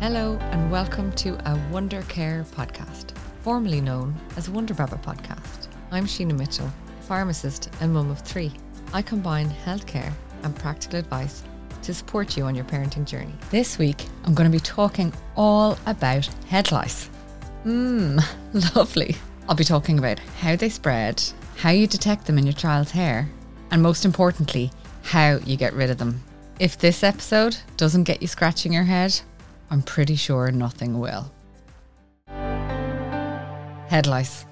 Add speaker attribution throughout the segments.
Speaker 1: Hello, and welcome to a Wonder Care podcast, formerly known as Wonder Baba podcast. I'm Sheena Mitchell, pharmacist and mum of three. I combine healthcare and practical advice to support you on your parenting journey. This week, I'm going to be talking all about head lice. Mmm, lovely. I'll be talking about how they spread, how you detect them in your child's hair, and most importantly, how you get rid of them. If this episode doesn't get you scratching your head, I'm pretty sure nothing will. Head lice.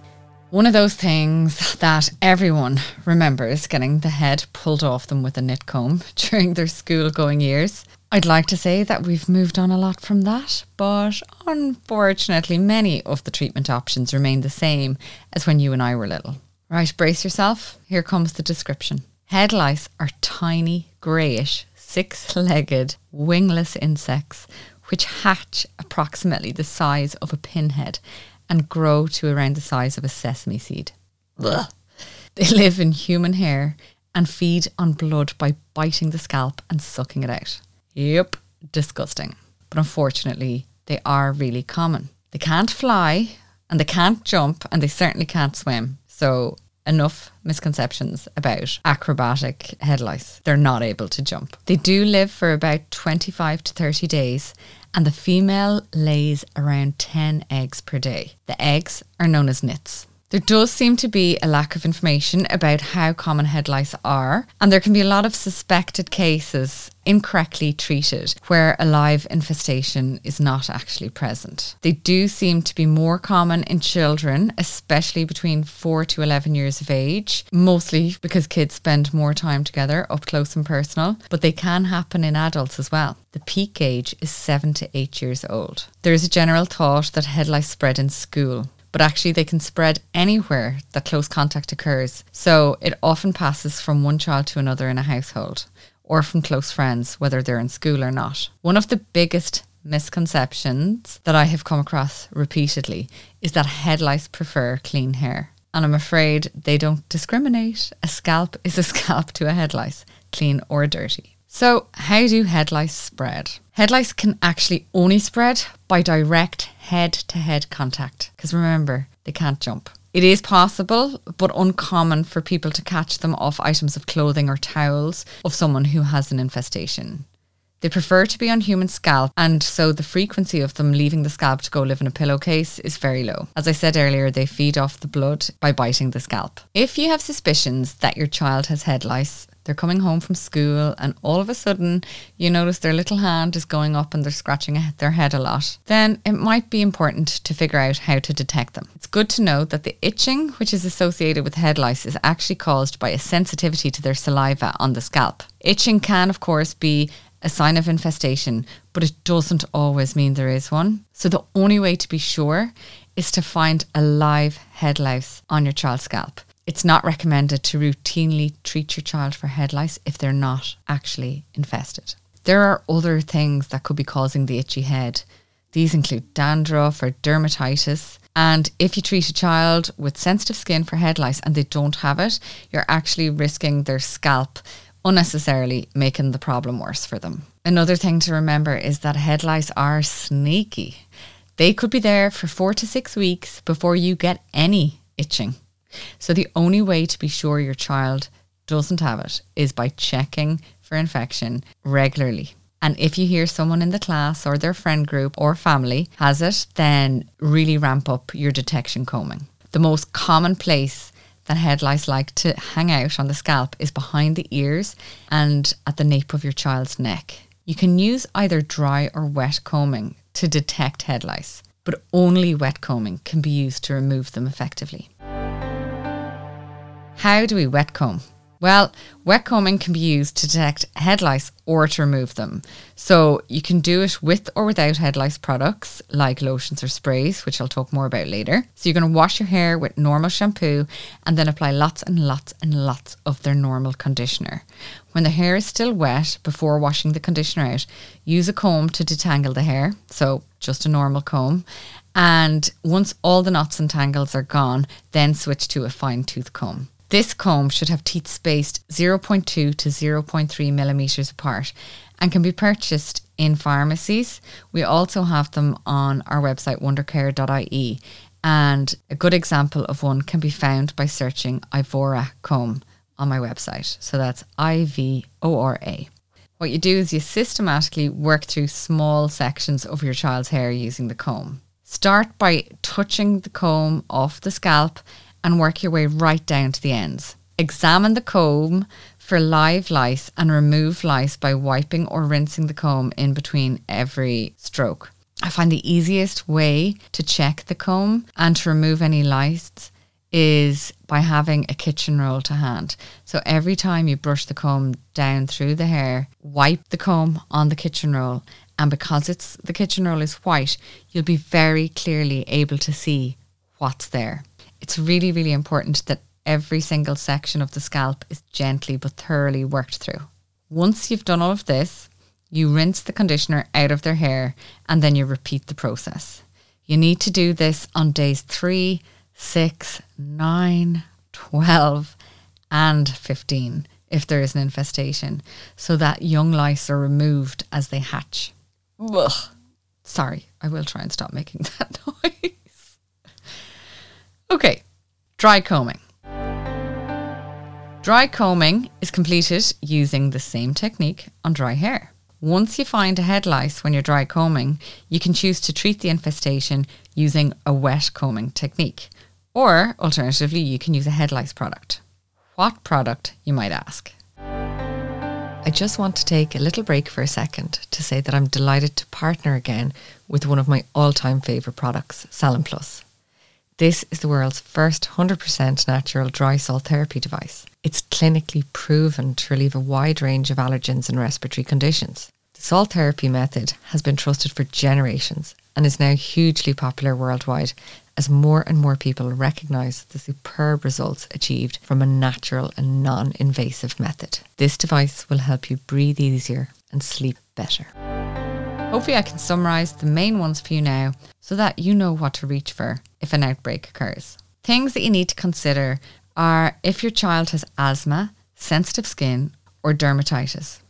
Speaker 1: One of those things that everyone remembers getting the head pulled off them with a nit comb during their school going years. I'd like to say that we've moved on a lot from that, but unfortunately, many of the treatment options remain the same as when you and I were little. Right, brace yourself. Here comes the description. Head lice are tiny, greyish, six legged, wingless insects which hatch approximately the size of a pinhead and grow to around the size of a sesame seed. They live in human hair and feed on blood by biting the scalp and sucking it out. Yep, disgusting. But unfortunately, they are really common. They can't fly and they can't jump and they certainly can't swim. So enough misconceptions about acrobatic head lice. They're not able to jump. They do live for about 25 to 30 days, and the female lays around 10 eggs per day. The eggs are known as nits. There does seem to be a lack of information about how common head lice are, and there can be a lot of suspected cases incorrectly treated where a live infestation is not actually present. They do seem to be more common in children, especially between 4 to 11 years of age, mostly because kids spend more time together up close and personal, but they can happen in adults as well. The peak age is 7 to 8 years old. There is a general thought that head lice spread in school but actually they can spread anywhere that close contact occurs. So it often passes from one child to another in a household or from close friends, whether they're in school or not. One of the biggest misconceptions that I have come across repeatedly is that head lice prefer clean hair. And I'm afraid they don't discriminate. A scalp is a scalp to a head lice, clean or dirty. So, how do head lice spread? Head lice can actually only spread by direct head to head contact because remember, they can't jump. It is possible, but uncommon for people to catch them off items of clothing or towels of someone who has an infestation. They prefer to be on human scalp, and so the frequency of them leaving the scalp to go live in a pillowcase is very low. As I said earlier, they feed off the blood by biting the scalp. If you have suspicions that your child has head lice, they're coming home from school, and all of a sudden you notice their little hand is going up and they're scratching their head a lot, then it might be important to figure out how to detect them. It's good to know that the itching, which is associated with head lice, is actually caused by a sensitivity to their saliva on the scalp. Itching can, of course, be a sign of infestation, but it doesn't always mean there is one. So the only way to be sure is to find a live head lice on your child's scalp. It's not recommended to routinely treat your child for head lice if they're not actually infested. There are other things that could be causing the itchy head. These include dandruff or dermatitis. And if you treat a child with sensitive skin for head lice and they don't have it, you're actually risking their scalp unnecessarily making the problem worse for them. Another thing to remember is that head lice are sneaky. They could be there for four to six weeks before you get any itching. So the only way to be sure your child doesn't have it is by checking for infection regularly. And if you hear someone in the class or their friend group or family has it, then really ramp up your detection combing. The most common place that head lice like to hang out on the scalp is behind the ears and at the nape of your child's neck. You can use either dry or wet combing to detect head lice, but only wet combing can be used to remove them effectively. How do we wet comb? Well, wet combing can be used to detect head lice or to remove them. So you can do it with or without head lice products like lotions or sprays, which I'll talk more about later. So you're going to wash your hair with normal shampoo and then apply lots and lots and lots of their normal conditioner. When the hair is still wet before washing the conditioner out, use a comb to detangle the hair. So just a normal comb. And once all the knots and tangles are gone, then switch to a fine tooth comb. This comb should have teeth spaced 0.2 to 0.3 millimeters apart and can be purchased in pharmacies. We also have them on our website wondercare.ie and a good example of one can be found by searching Ivora comb on my website. So that's I V O R A. What you do is you systematically work through small sections of your child's hair using the comb. Start by touching the comb off the scalp and work your way right down to the ends. Examine the comb for live lice and remove lice by wiping or rinsing the comb in between every stroke. I find the easiest way to check the comb and to remove any lice is by having a kitchen roll to hand. So every time you brush the comb down through the hair, wipe the comb on the kitchen roll. And because it's the kitchen roll is white, you'll be very clearly able to see what's there. It's really, really important that every single section of the scalp is gently but thoroughly worked through. Once you've done all of this, you rinse the conditioner out of their hair and then you repeat the process. You need to do this on days three, six, nine, 12, and 15 if there is an infestation, so that young lice are removed as they hatch. Ugh. Sorry, I will try and stop making that noise. Okay, dry combing. Dry combing is completed using the same technique on dry hair. Once you find a head lice when you're dry combing, you can choose to treat the infestation using a wet combing technique. Or alternatively, you can use a head lice product. What product, you might ask?
Speaker 2: I just want to take a little break for a second to say that I'm delighted to partner again with one of my all time favourite products, Salin Plus. This is the world's first 100% natural dry salt therapy device. It's clinically proven to relieve a wide range of allergens and respiratory conditions. The salt therapy method has been trusted for generations and is now hugely popular worldwide as more and more people recognise the superb results achieved from a natural and non invasive method. This device will help you breathe easier and sleep better.
Speaker 1: Hopefully, I can summarise the main ones for you now so that you know what to reach for if an outbreak occurs. Things that you need to consider are if your child has asthma, sensitive skin, or dermatitis.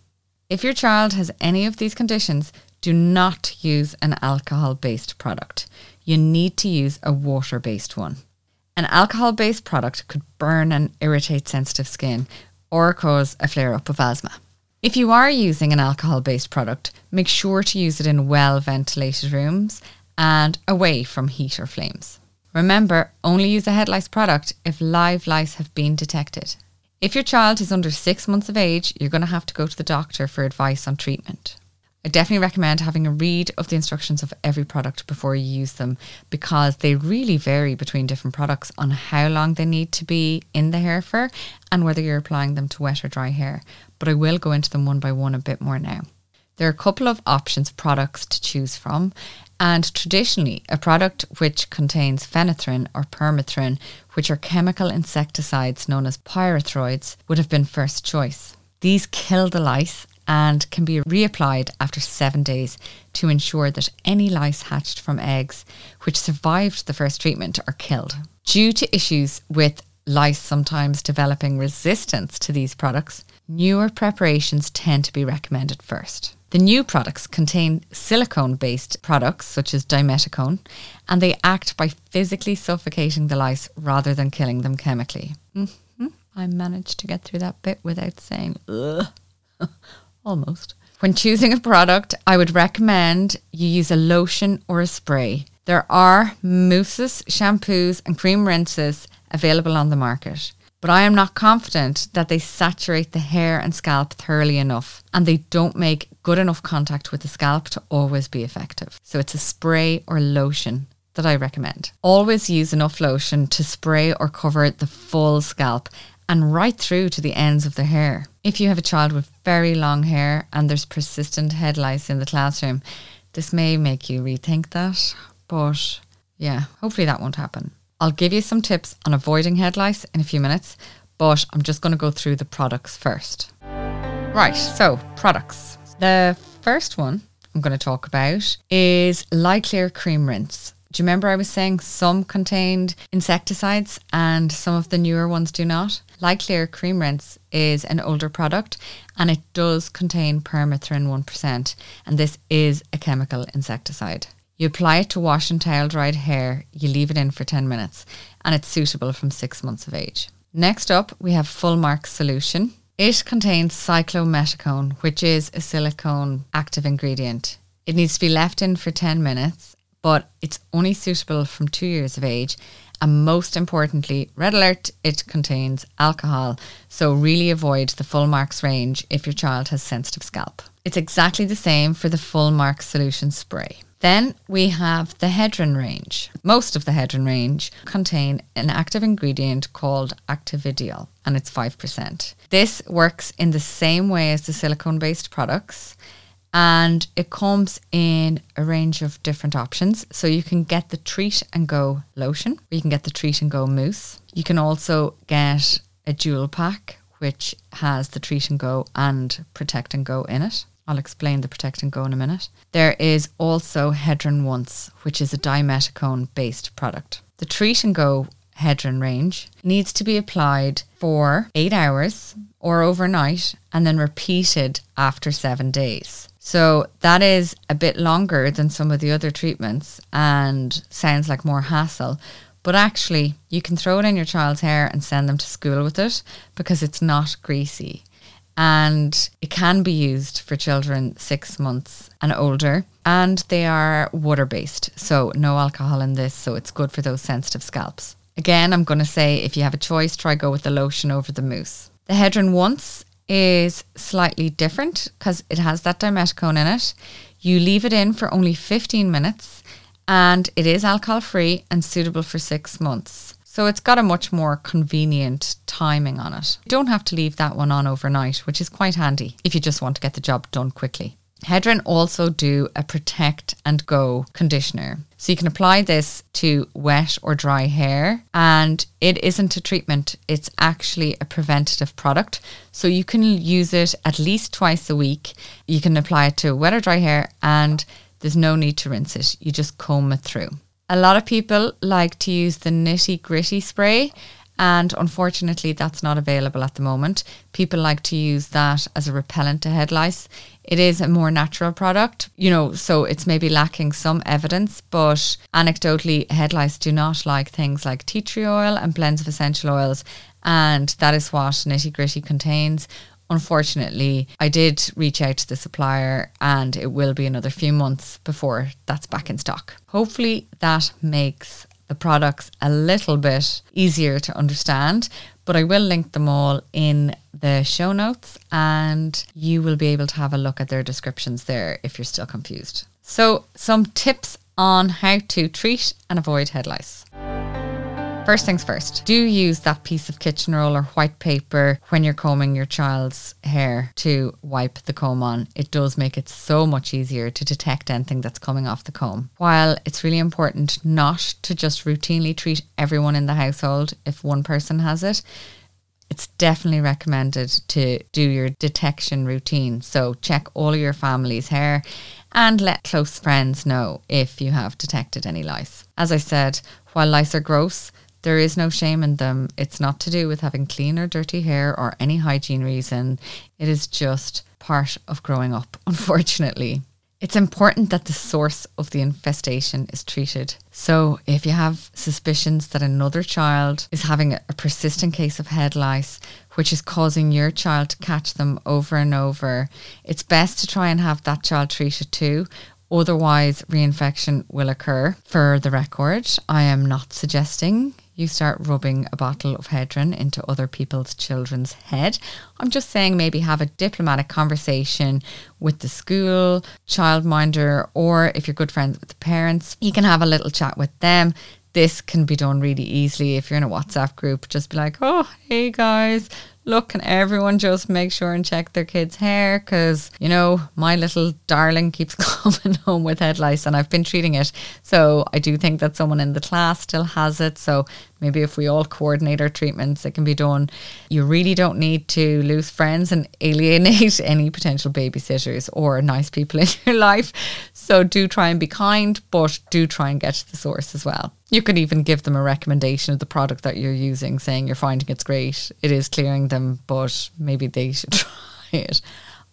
Speaker 1: If your child has any of these conditions, do not use an alcohol based product you need to use a water based one. An alcohol based product could burn and irritate sensitive skin or cause a flare up of asthma. If you are using an alcohol based product, make sure to use it in well ventilated rooms and away from heat or flames. Remember, only use a head lice product if live lice have been detected. If your child is under six months of age, you're going to have to go to the doctor for advice on treatment. I definitely recommend having a read of the instructions of every product before you use them because they really vary between different products on how long they need to be in the hair for and whether you're applying them to wet or dry hair. But I will go into them one by one a bit more now. There are a couple of options products to choose from, and traditionally, a product which contains phenothrin or permethrin, which are chemical insecticides known as pyrethroids, would have been first choice. These kill the lice and can be reapplied after seven days to ensure that any lice hatched from eggs which survived the first treatment are killed. Due to issues with lice sometimes developing resistance to these products, newer preparations tend to be recommended first. The new products contain silicone based products such as dimethicone, and they act by physically suffocating the lice rather than killing them chemically. Mm-hmm. I managed to get through that bit without saying ugh. almost. When choosing a product, I would recommend you use a lotion or a spray. There are mousses, shampoos, and cream rinses available on the market, but I am not confident that they saturate the hair and scalp thoroughly enough, and they don't make good enough contact with the scalp to always be effective. So it's a spray or lotion that I recommend. Always use enough lotion to spray or cover the full scalp and right through to the ends of the hair. If you have a child with very long hair and there's persistent head lice in the classroom, this may make you rethink that. But yeah, hopefully that won't happen. I'll give you some tips on avoiding head lice in a few minutes, but I'm just going to go through the products first. Right, so products. The first one I'm going to talk about is Clear Cream Rinse. Do you remember I was saying some contained insecticides and some of the newer ones do not? Lyclear Cream Rinse is an older product and it does contain permethrin 1%, and this is a chemical insecticide. You apply it to wash and towel dried hair, you leave it in for 10 minutes, and it's suitable from six months of age. Next up, we have Full Mark Solution. It contains cyclomethicone, which is a silicone active ingredient. It needs to be left in for 10 minutes, but it's only suitable from two years of age. And most importantly, red alert, it contains alcohol. So really avoid the full marks range if your child has sensitive scalp. It's exactly the same for the full marks solution spray. Then we have the Hedrin range. Most of the Hedrin range contain an active ingredient called Actividiol, and it's 5%. This works in the same way as the silicone based products and it comes in a range of different options. So you can get the treat and go lotion, or you can get the treat and go mousse. You can also get a dual pack, which has the treat and go and protect and go in it. I'll explain the protect and go in a minute. There is also Hedrin Once, which is a dimethicone based product. The treat and go Hedrin range needs to be applied for eight hours or overnight and then repeated after seven days. So that is a bit longer than some of the other treatments and sounds like more hassle. But actually, you can throw it in your child's hair and send them to school with it because it's not greasy. And it can be used for children six months and older. And they are water based, so no alcohol in this. So it's good for those sensitive scalps. Again, I'm going to say if you have a choice, try go with the lotion over the mousse. The Hedrin Once is slightly different because it has that dimethicone in it. You leave it in for only 15 minutes and it is alcohol free and suitable for six months. So it's got a much more convenient timing on it. You don't have to leave that one on overnight, which is quite handy if you just want to get the job done quickly. Hedrin also do a protect and go conditioner. So you can apply this to wet or dry hair and it isn't a treatment, it's actually a preventative product. So you can use it at least twice a week. You can apply it to wet or dry hair and there's no need to rinse it. You just comb it through. A lot of people like to use the nitty gritty spray and unfortunately that's not available at the moment. People like to use that as a repellent to head lice. It is a more natural product, you know, so it's maybe lacking some evidence, but anecdotally, head lice do not like things like tea tree oil and blends of essential oils, and that is what nitty gritty contains. Unfortunately, I did reach out to the supplier and it will be another few months before that's back in stock. Hopefully, that makes the products a little bit easier to understand, but I will link them all in the show notes and you will be able to have a look at their descriptions there if you're still confused. So, some tips on how to treat and avoid head lice. First things first, do use that piece of kitchen roll or white paper when you're combing your child's hair to wipe the comb on. It does make it so much easier to detect anything that's coming off the comb. While it's really important not to just routinely treat everyone in the household if one person has it, it's definitely recommended to do your detection routine. So check all your family's hair and let close friends know if you have detected any lice. As I said, while lice are gross, there is no shame in them. It's not to do with having clean or dirty hair or any hygiene reason. It is just part of growing up, unfortunately. It's important that the source of the infestation is treated. So, if you have suspicions that another child is having a, persistent case of head lice, which is causing your child to catch them over and over, it's best to try and have that child treated too. Otherwise, reinfection will occur. For the record, I am not suggesting you start rubbing a bottle of Hedrin into other people's children's head. I'm just saying maybe have a diplomatic conversation with the school, childminder, or if you're good friends with the parents, you can have a little chat with them. This can be done really easily if you're in a WhatsApp group. Just be like, oh, hey guys, look, can everyone just make sure and check their kids' hair? Because, you know, my little darling keeps coming home with head lice and I've been treating it. So I do think that someone in the class still has it. So Maybe if we all coordinate our treatments, it can be done. You really don't need to lose friends and alienate any potential babysitters or nice people in your life. So do try and be kind, but do try and get to the source as well. You could even give them a recommendation of the product that you're using, saying you're finding it's great. It is clearing them, but maybe they should try it.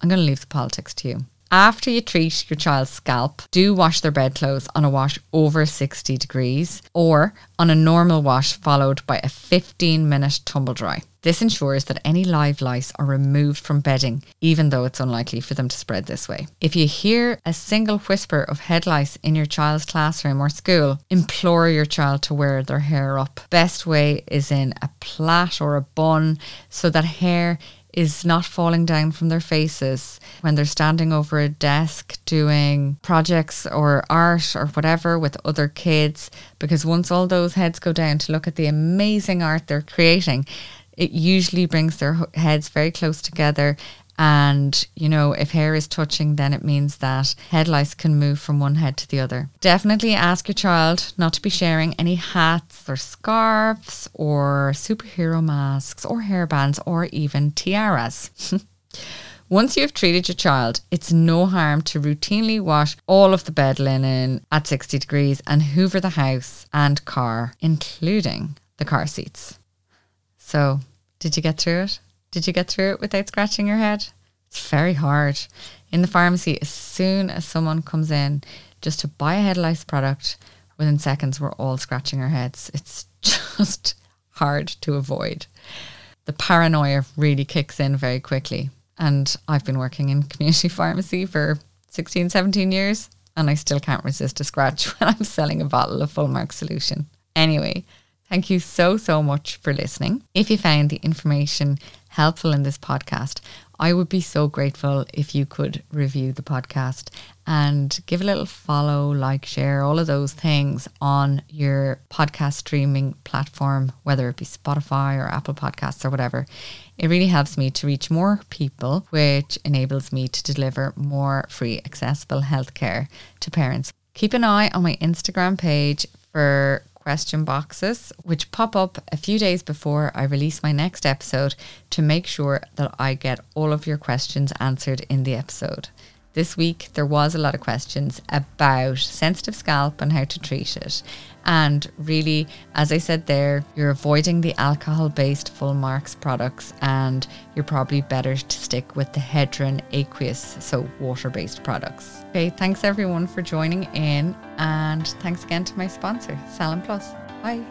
Speaker 1: I'm going to leave the politics to you. After you treat your child's scalp, do wash their bedclothes on a wash over 60 degrees or on a normal wash followed by a 15 minute tumble dry. This ensures that any live lice are removed from bedding, even though it's unlikely for them to spread this way. If you hear a single whisper of head lice in your child's classroom or school, implore your child to wear their hair up. Best way is in a plait or a bun so that hair is not falling down from their faces when they're standing over a desk doing projects or art or whatever with other kids. Because once all those heads go down to look at the amazing art they're creating, it usually brings their heads very close together and, you know, if hair is touching, then it means that head lice can move from one head to the other. Definitely ask your child not to be sharing any hats or scarves or superhero masks or hairbands or even tiaras. Once you've treated your child, it's no harm to routinely wash all of the bed linen at 60 degrees and hoover the house and car, including the car seats. So, did you get through it? Did you get through it without scratching your head? It's very hard. In the pharmacy, as soon as someone comes in just to buy a head lice product, within seconds we're all scratching our heads. It's just hard to avoid. The paranoia really kicks in very quickly. And I've been working in community pharmacy for 16, 17 years, and I still can't resist a scratch when I'm selling a bottle of Fullmark solution. Anyway, Thank you so, so much for listening. If you found the information helpful in this podcast, I would be so grateful if you could review the podcast and give a little follow, like, share, all of those things on your podcast streaming platform, whether it be Spotify or Apple Podcasts or whatever. It really helps me to reach more people, which enables me to deliver more free, accessible healthcare to parents. Keep an eye on my Instagram page for question boxes, which pop up a few days before I release my next episode to make sure that I get all of your questions answered in the episode. This week, there was a lot of questions about sensitive scalp and how to treat it. And really, as I said there, you're avoiding the alcohol based full marks products, and you're probably better to stick with the Hedrin aqueous, so water based products. Okay, thanks everyone for joining in, and thanks again to my sponsor, Salin Plus. Bye.